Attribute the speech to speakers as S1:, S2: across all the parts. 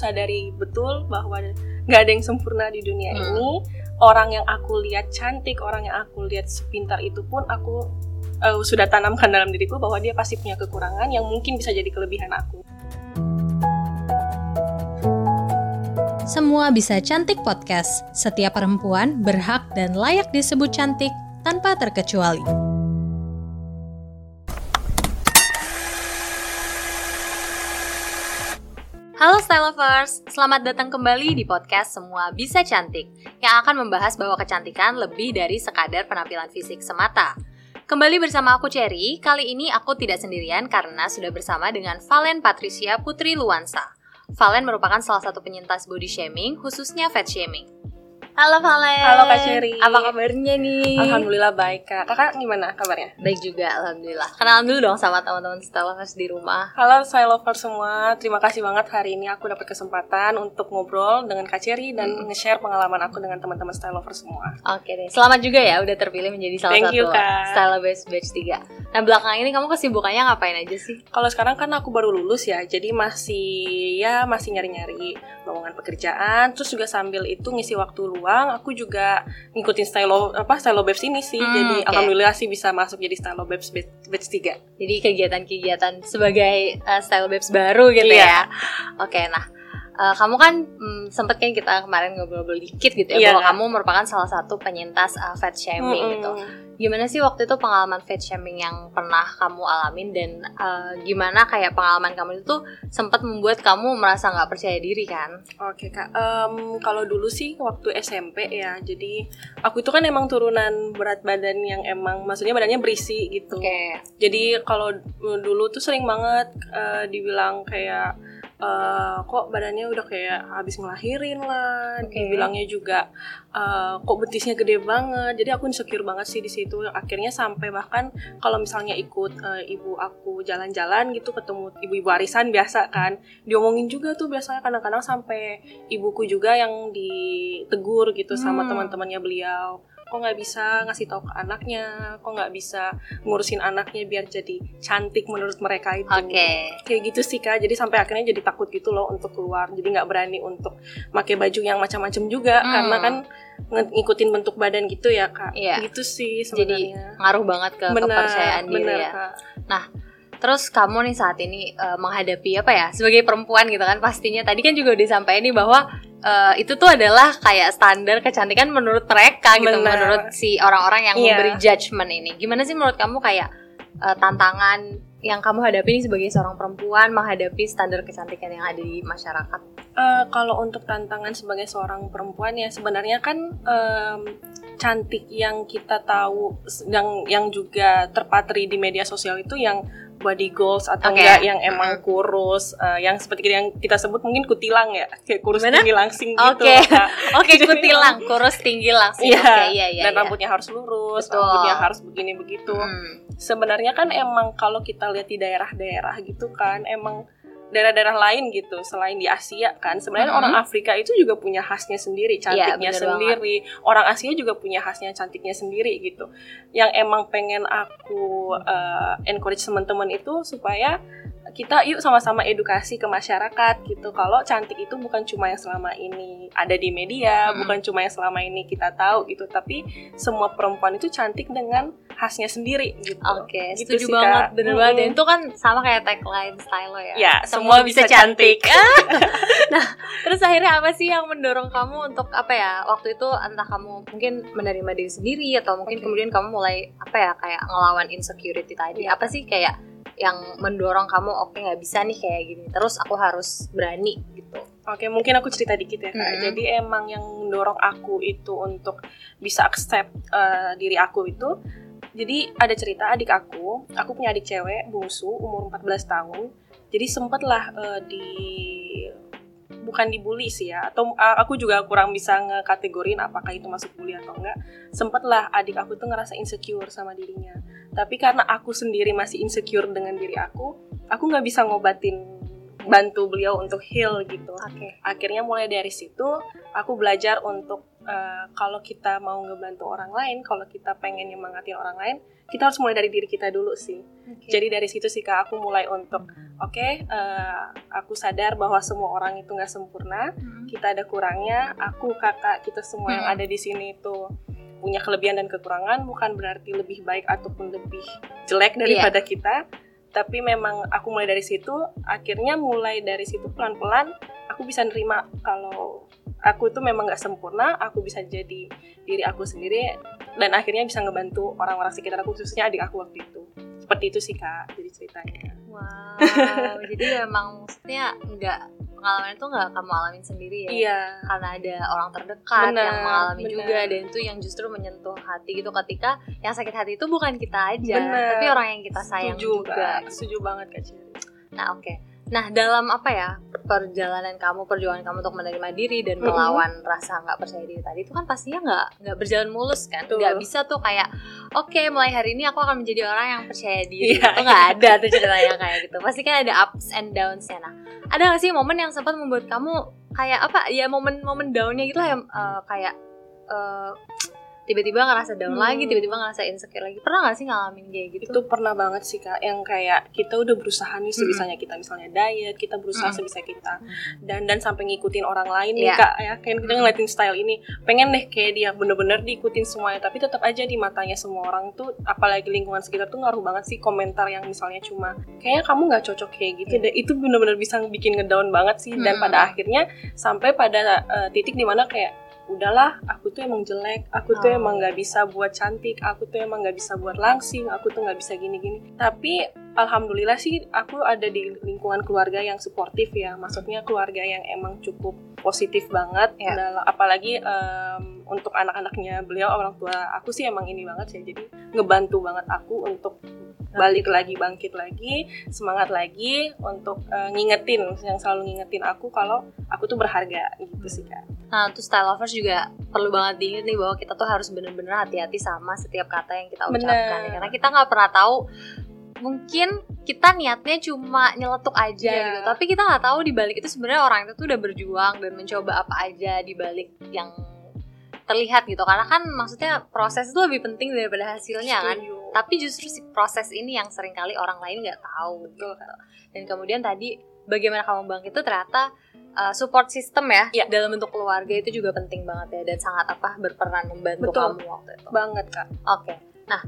S1: sadari betul bahwa nggak ada yang sempurna di dunia
S2: Hmm.
S1: ini orang yang aku lihat cantik orang yang aku lihat sepintar itu pun aku eh, sudah tanamkan dalam diriku bahwa dia pasti punya kekurangan yang mungkin bisa jadi kelebihan aku
S3: Semua Bisa Cantik Podcast. Setiap perempuan berhak dan layak disebut cantik tanpa terkecuali.
S2: Halo Style Lovers, selamat datang kembali di podcast Semua Bisa Cantik yang akan membahas bahwa kecantikan lebih dari sekadar penampilan fisik semata. Kembali bersama aku Cherry, kali ini aku tidak sendirian karena sudah bersama dengan Valen Patricia Putri Luansa. Valen merupakan salah satu penyintas body shaming, khususnya fat shaming. Halo Valen.
S1: Halo, Kak Cherry.
S2: Apa kabarnya nih?
S1: alhamdulillah baik kak kakak gimana kabarnya
S2: Baik juga, alhamdulillah. Kenalan dulu dong sama teman-teman Style Lovers di rumah.
S1: Halo saya lover semua, terima kasih banget hari ini aku dapat kesempatan untuk ngobrol dengan Kak Cherry dan
S2: Hmm.
S1: nge-share pengalaman aku dengan teman-teman style lover semua.
S2: Oke deh, selamat juga ya udah terpilih menjadi salah
S1: Thank
S2: satu
S1: you, Kak.
S2: Style Best Batch 3 Nah belakangan ini kamu kesibukannya ngapain aja sih?
S1: Kalau sekarang kan aku baru lulus ya, jadi masih ya masih nyari-nyari lowongan pekerjaan, terus juga sambil itu ngisi waktu luang, aku juga ngikutin style apa style babes ini sih.
S2: Hmm,
S1: jadi
S2: oke.
S1: alhamdulillah sih bisa masuk jadi style babes batch batch 3.
S2: Jadi kegiatan-kegiatan sebagai uh, Style Babes baru gitu
S1: Iya.
S2: ya Oke nah uh, kamu kan mm, sempet kan kita kemarin ngobrol-ngobrol dikit gitu ya
S1: Iya,
S2: bahwa kamu merupakan salah satu penyintas uh, fat shaming
S1: Mm-mm.
S2: gitu. Gimana sih waktu itu pengalaman fat shaming yang pernah kamu alamin dan uh, gimana kayak pengalaman kamu itu sempat membuat kamu merasa nggak percaya diri kan?
S1: Oke kak, Em, kalau dulu sih waktu SMP ya, jadi aku itu kan emang turunan berat badan yang emang, maksudnya badannya berisi gitu.
S2: Oke.
S1: Jadi kalau dulu tuh sering banget eh, dibilang kayak eh, kok badannya udah kayak habis ngelahirin lah,
S2: Oke.
S1: dibilangnya juga eh, kok betisnya gede banget. Jadi aku insecure banget sih di situ. Akhirnya sampai bahkan kalau misalnya ikut eh, ibu aku jalan-jalan gitu ketemu ibu-ibu arisan biasa kan, diomongin juga tuh biasanya kadang-kadang sampai ibuku juga yang ditegur gitu sama
S2: Hmm.
S1: teman-temannya beliau kok nggak bisa ngasih tahu ke anaknya kok nggak bisa ngurusin anaknya biar jadi cantik menurut mereka itu
S2: Oke.
S1: kayak gitu sih kak jadi sampai akhirnya jadi takut gitu loh untuk keluar jadi nggak berani untuk pakai baju yang macam-macam juga
S2: Hmm.
S1: karena kan ngikutin bentuk badan gitu ya kak
S2: Iya.
S1: gitu sih
S2: Jadi
S1: sebenarnya
S2: ngaruh banget ke
S1: Bener,
S2: kepercayaan diri
S1: bener,
S2: ya.
S1: Kak.
S2: Terus kamu nih saat ini eh, menghadapi apa ya sebagai perempuan gitu kan pastinya tadi kan juga udah disampaikan nih bahwa eh, itu tuh adalah kayak standar kecantikan menurut mereka gitu
S1: Bener.
S2: menurut si orang-orang yang
S1: Iya.
S2: memberi judgement ini. Gimana sih menurut kamu kayak eh, tantangan yang kamu hadapi nih sebagai seorang perempuan menghadapi standar kecantikan yang ada di masyarakat?
S1: Eh, kalau untuk tantangan sebagai seorang perempuan ya sebenarnya kan em, cantik yang kita tahu yang yang juga terpatri di media sosial itu yang body goals atau
S2: Oke.
S1: enggak yang emang kurus eh, yang seperti yang kita sebut mungkin kutilang ya kayak kurus
S2: Gimana?
S1: tinggi langsing gitu
S2: Oke. Oke,
S1: Jadi
S2: kutilang, kurus tinggi langsing.
S1: Iya.
S2: Oke, iya iya.
S1: dan
S2: iya.
S1: rambutnya harus lurus
S2: Betul.
S1: rambutnya harus begini begitu
S2: Hmm.
S1: sebenarnya kan emang kalau kita lihat di daerah-daerah gitu kan emang daerah-daerah lain gitu selain di Asia kan. Sebenarnya
S2: Mhm.
S1: orang Afrika itu juga punya khasnya sendiri cantiknya
S2: bener
S1: sendiri. orang Asia juga punya khasnya cantiknya sendiri gitu. Yang emang pengen aku uh, encourage teman-teman itu supaya kita yuk sama-sama edukasi ke masyarakat gitu. Kalau cantik itu bukan cuma yang selama ini ada di media
S2: Mhm.
S1: bukan cuma yang selama ini kita tahu gitu. Tapi semua perempuan itu cantik dengan khasnya sendiri gitu
S2: Oke,
S1: Gitu
S2: setuju
S1: sih,
S2: banget,
S1: Kak.
S2: bener
S1: Mm-mm.
S2: banget. Dan itu kan sama kayak tagline style lo ya.
S1: Ya, semua bisa cantik.
S2: nah, terus akhirnya apa sih yang mendorong kamu untuk apa ya? Waktu itu entah kamu mungkin menerima diri sendiri atau mungkin
S1: Oke.
S2: kemudian kamu mulai apa ya kayak ngelawan insecurity tadi.
S1: Iya.
S2: Apa sih kayak yang mendorong kamu oke nggak bisa nih kayak gini terus aku harus berani gitu
S1: Oke, mungkin aku cerita dikit ya, Kak.
S2: Mhm.
S1: Jadi emang yang mendorong aku itu untuk bisa accept uh, diri aku itu jadi ada cerita adik aku, aku punya adik cewek bungsu umur 14 tahun. Jadi sempet lah uh, di bukan dibully sih ya atau uh, aku juga kurang bisa ngekategorin apakah itu masuk bully atau enggak. Sempet lah adik aku tuh ngerasa insecure sama dirinya. Tapi karena aku sendiri masih insecure dengan diri aku aku nggak bisa ngobatin bantu beliau untuk heal gitu.
S2: Oke.
S1: Akhirnya mulai dari situ aku belajar untuk uh, kalau kita mau ngebantu orang lain kalau kita pengen nyemangatin orang lain kita harus mulai dari diri kita dulu sih okay. jadi dari situ sih kak aku mulai untuk oke okay, uh, aku sadar bahwa semua orang itu nggak sempurna hmm. kita ada kurangnya aku kakak kita semua hmm. yang ada di sini itu punya kelebihan dan kekurangan bukan berarti lebih baik ataupun lebih jelek daripada yeah. kita tapi memang aku mulai dari situ akhirnya mulai dari situ pelan-pelan aku bisa nerima kalau aku itu memang nggak sempurna aku bisa jadi diri aku sendiri dan akhirnya bisa ngebantu orang-orang sekitar aku khususnya adik aku waktu itu seperti itu sih kak jadi ceritanya
S2: wow jadi memang maksudnya nggak pengalaman itu nggak kamu alamin sendiri ya
S1: iya.
S2: karena ada orang terdekat bener, yang mengalami bener. juga dan itu yang justru menyentuh hati gitu ketika yang sakit hati itu bukan kita aja bener. tapi orang yang kita sayang
S1: setuju,
S2: juga
S1: kak. setuju banget kak Ciri
S2: nah oke okay. Nah, dalam apa ya perjalanan kamu, perjuangan kamu untuk menerima diri dan melawan mm-hmm. rasa nggak percaya diri tadi itu kan pastinya nggak nggak berjalan mulus kan? Nggak bisa tuh kayak, oke okay, mulai hari ini aku akan menjadi orang yang percaya diri. Yeah, itu nggak ada tuh ceritanya kayak gitu. Pasti kan ada ups and downs ya. Nah, ada nggak sih momen yang sempat membuat kamu kayak apa? Ya momen-momen downnya gitu lah yang uh, kayak uh, tiba-tiba ngerasa down hmm. lagi tiba-tiba ngerasa insecure lagi pernah gak sih ngalamin kayak gitu
S1: itu pernah banget sih kak yang kayak kita udah berusaha nih sebisanya hmm. kita misalnya diet kita berusaha hmm. sebisa kita hmm. dan dan sampai ngikutin orang lain yeah. nih iya. kak ya kayak kita ngeliatin style ini pengen deh kayak dia bener-bener diikutin semuanya tapi tetap aja di matanya semua orang tuh apalagi lingkungan sekitar tuh ngaruh banget sih komentar yang misalnya cuma kayaknya kamu nggak cocok kayak gitu yeah. dan itu bener-bener bisa bikin ngedown banget sih dan hmm. pada akhirnya sampai pada uh, titik di mana kayak udahlah aku tuh emang jelek aku tuh oh. emang nggak bisa buat cantik aku tuh emang nggak bisa buat langsing aku tuh nggak bisa gini-gini tapi alhamdulillah sih aku ada di lingkungan keluarga yang suportif ya maksudnya keluarga yang emang cukup positif banget ya. dalam apalagi um, untuk anak-anaknya beliau orang tua aku sih emang ini banget sih jadi ngebantu banget aku untuk balik lagi bangkit lagi semangat lagi untuk uh, ngingetin yang selalu ngingetin aku kalau aku tuh berharga gitu sih kak.
S2: Nah, tuh style lovers juga perlu banget diingat nih bahwa kita tuh harus bener-bener hati-hati sama setiap kata yang kita ucapkan ya. karena kita nggak pernah tahu mungkin kita niatnya cuma nyeletuk aja yeah. gitu. Tapi kita nggak tahu di balik itu sebenarnya orang itu tuh udah berjuang dan mencoba apa aja di balik yang terlihat gitu. Karena kan maksudnya proses itu lebih penting daripada hasilnya kan. Tapi justru si proses ini yang sering kali orang lain nggak tahu gitu. Dan kemudian tadi bagaimana kamu bangkit itu ternyata uh, support system ya, ya dalam bentuk keluarga itu juga penting banget ya dan sangat apa berperan membantu Betul. kamu waktu itu
S1: banget kak
S2: oke okay. nah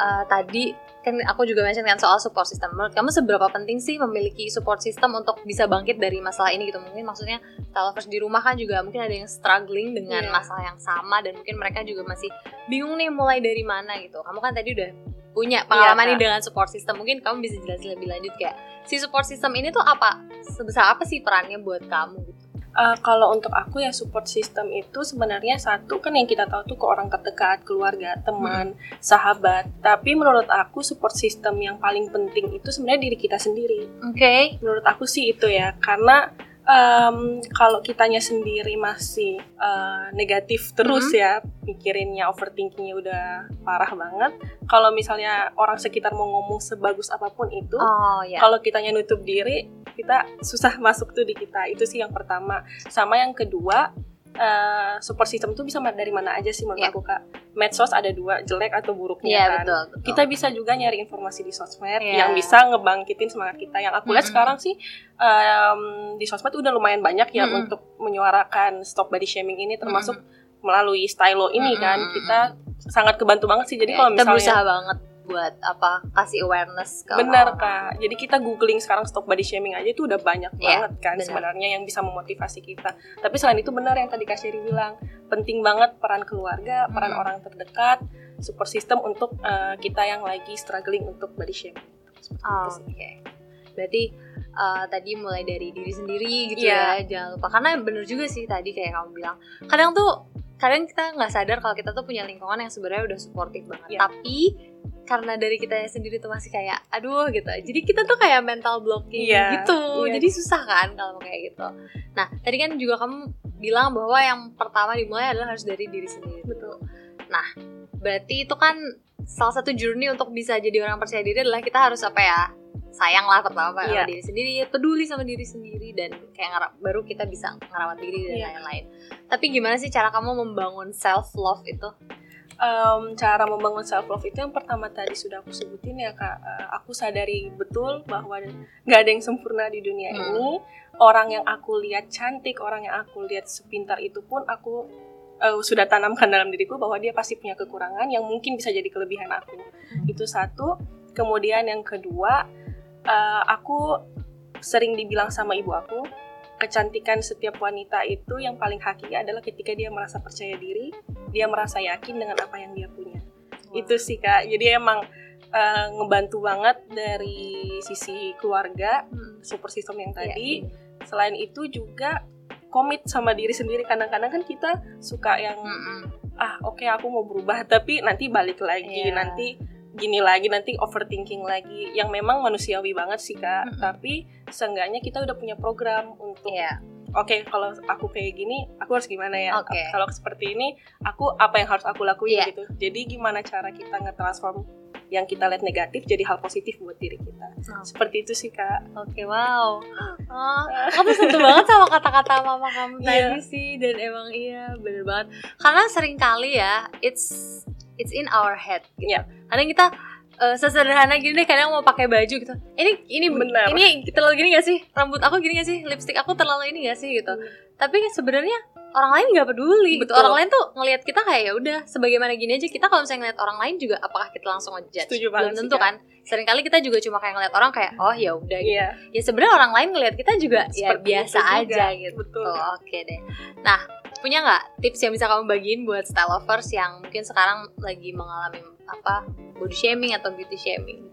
S2: uh, tadi kan aku juga mention kan soal support system. Menurut kamu seberapa penting sih memiliki support system untuk bisa bangkit dari masalah ini gitu? Mungkin maksudnya lovers di rumah kan juga mungkin ada yang struggling dengan yeah. masalah yang sama dan mungkin mereka juga masih bingung nih mulai dari mana gitu. Kamu kan tadi udah punya iya, pengalaman yeah, nih dengan support system. Mungkin kamu bisa jelasin lebih lanjut kayak si support system ini tuh apa? Sebesar apa sih perannya buat kamu gitu?
S1: Uh, kalau untuk aku ya support system itu sebenarnya satu kan yang kita tahu tuh ke orang terdekat, keluarga, teman, hmm. sahabat. Tapi menurut aku support system yang paling penting itu sebenarnya diri kita sendiri.
S2: Oke. Okay.
S1: Menurut aku sih itu ya, karena um, kalau kitanya sendiri masih uh, negatif terus mm -hmm. ya pikirinnya overthinkingnya udah parah banget kalau misalnya orang sekitar mau ngomong sebagus apa pun itu oh, yeah. kalau kitanya nutup diri kita susah masuk tuh di kita itu sih yang pertama sama yang kedua uh, support system itu bisa dari mana aja sih menurut yeah. aku kak medsos ada dua jelek atau buruknya
S2: yeah,
S1: kan
S2: betul, betul.
S1: kita bisa juga nyari informasi di sosmed yeah. yang bisa ngebangkitin semangat kita yang aku lihat mm -hmm. sekarang sih um, di sosmed udah lumayan banyak ya mm -hmm. untuk menyuarakan stop body shaming ini termasuk mm -hmm. melalui stylo ini mm -hmm. kan kita sangat kebantu banget sih jadi yeah, kalau misalnya
S2: kita berusaha banget buat apa kasih awareness
S1: ke benar kak jadi kita googling sekarang stop body shaming aja itu udah banyak yeah, banget kan bener. sebenarnya yang bisa memotivasi kita tapi selain itu benar yang tadi kak Sherry bilang penting banget peran keluarga peran hmm. orang terdekat support system untuk uh, kita yang lagi struggling untuk body shaming
S2: oh, oke okay. berarti uh, tadi mulai dari diri sendiri gitu yeah. ya jangan lupa karena bener juga sih tadi kayak kamu bilang kadang tuh kadang kita nggak sadar kalau kita tuh punya lingkungan yang sebenarnya udah suportif banget yeah. tapi karena dari kita sendiri tuh masih kayak aduh gitu jadi kita tuh kayak mental blocking yeah, gitu yeah. jadi susah kan kalau kayak gitu nah tadi kan juga kamu bilang bahwa yang pertama dimulai adalah harus dari diri sendiri betul nah berarti itu kan salah satu journey untuk bisa jadi orang percaya diri adalah kita harus apa ya sayang lah pertama yeah. diri sendiri peduli sama diri sendiri dan kayak ngarap baru kita bisa ngerawat diri dan iya. lain-lain yeah. Tapi gimana sih cara kamu membangun self love itu?
S1: Um, cara membangun self love itu yang pertama tadi sudah aku sebutin ya kak uh, aku sadari betul bahwa nggak ada yang sempurna di dunia hmm. ini orang yang aku lihat cantik orang yang aku lihat sepintar itu pun aku uh, sudah tanamkan dalam diriku bahwa dia pasti punya kekurangan yang mungkin bisa jadi kelebihan aku hmm. itu satu kemudian yang kedua uh, aku sering dibilang sama ibu aku kecantikan setiap wanita itu yang paling hakiki adalah ketika dia merasa percaya diri, dia merasa yakin dengan apa yang dia punya. Wow. Itu sih kak. Jadi emang uh, ngebantu banget dari sisi keluarga, hmm. super system yang iya, tadi. Yeah. Selain itu juga komit sama diri sendiri. Kadang-kadang kan kita suka yang hmm. ah oke okay, aku mau berubah, tapi nanti balik lagi, yeah. nanti gini lagi nanti overthinking lagi yang memang manusiawi banget sih kak mm -hmm. tapi seenggaknya kita udah punya program untuk yeah. oke okay, kalau aku kayak gini aku harus gimana ya okay. kalau seperti ini aku apa yang harus aku lakuin yeah. gitu jadi gimana cara kita nge-transform yang kita lihat negatif jadi hal positif buat diri kita. Oh. Seperti itu sih kak.
S2: Oke okay, wow. Oh, aku tuh banget sama kata-kata mama kamu yeah. tadi sih dan emang iya bener banget. Karena sering kali ya it's it's in our head gitu. Yeah. Kadang kita uh, sesederhana gini deh kadang mau pakai baju gitu. Ini ini Bener. ini terlalu gini gak sih? Rambut aku gini gak sih? Lipstick aku terlalu ini gak sih gitu. Hmm. Tapi sebenarnya orang lain nggak peduli gitu. Betul. gitu. Orang lain tuh ngelihat kita kayak ya udah sebagaimana gini aja. Kita kalau misalnya ngeliat orang lain juga apakah kita langsung ngejudge?
S1: Setuju Belum
S2: tentu kan. Seringkali kita juga cuma kayak ngeliat orang kayak oh ya udah gitu. Yeah. Ya sebenarnya orang lain ngelihat kita juga ya Seperti ya biasa aja gitu. Betul. Oke deh. Nah, punya nggak tips yang bisa kamu bagiin buat style lovers yang mungkin sekarang lagi mengalami apa body shaming atau beauty shaming?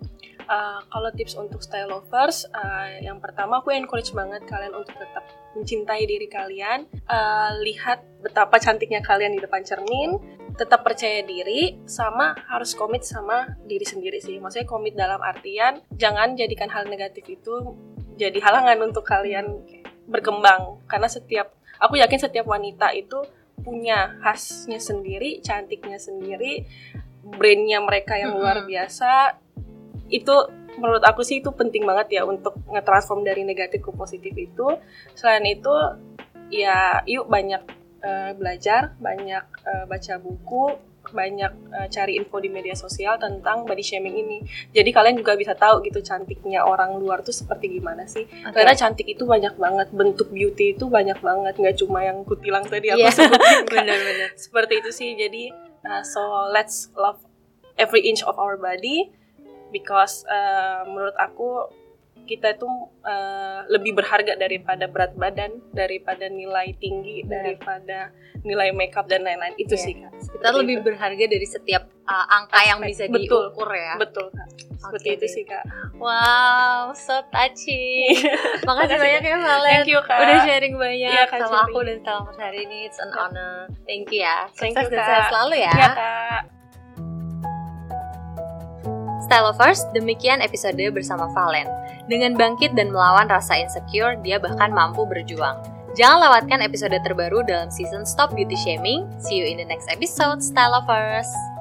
S1: Uh, kalau tips untuk style lovers, uh, yang pertama aku encourage banget kalian untuk tetap mencintai diri kalian, uh, lihat betapa cantiknya kalian di depan cermin, tetap percaya diri, sama harus komit sama diri sendiri sih. Maksudnya komit dalam artian jangan jadikan hal negatif itu jadi halangan untuk kalian berkembang, karena setiap aku yakin setiap wanita itu punya khasnya sendiri cantiknya sendiri brandnya mereka yang luar biasa. Itu menurut aku sih itu penting banget ya untuk ngetransform dari negatif ke positif itu. Selain itu ya yuk banyak uh, belajar banyak uh, baca buku banyak uh, cari info di media sosial tentang body shaming ini. Jadi kalian juga bisa tahu gitu cantiknya orang luar tuh seperti gimana sih. Okay. Karena cantik itu banyak banget, bentuk beauty itu banyak banget, nggak cuma yang kutilang tadi aku yeah. sebutin. Benar-benar. seperti itu sih. Jadi uh, so let's love every inch of our body because uh, menurut aku kita itu uh, lebih berharga daripada berat badan, daripada nilai tinggi, yeah. daripada nilai makeup dan lain-lain. Itu yeah. sih kak.
S2: Kita lebih itu. berharga dari setiap uh, angka yang bisa betul, diukur ya.
S1: Betul kak. Seperti okay, itu sih kak.
S2: Wow, so touching. Makasih banyak ya Valen.
S1: Thank you kak.
S2: Udah sharing banyak yeah, sama aku dan sama hari ini. It's an yeah. honor. Thank you ya.
S1: Thank Sukses you kak.
S2: selalu ya.
S1: Iya kak.
S2: Stylovers, demikian episode bersama Valen. Dengan bangkit dan melawan rasa insecure, dia bahkan mampu berjuang. Jangan lewatkan episode terbaru dalam season Stop Beauty Shaming. See you in the next episode, Stylovers!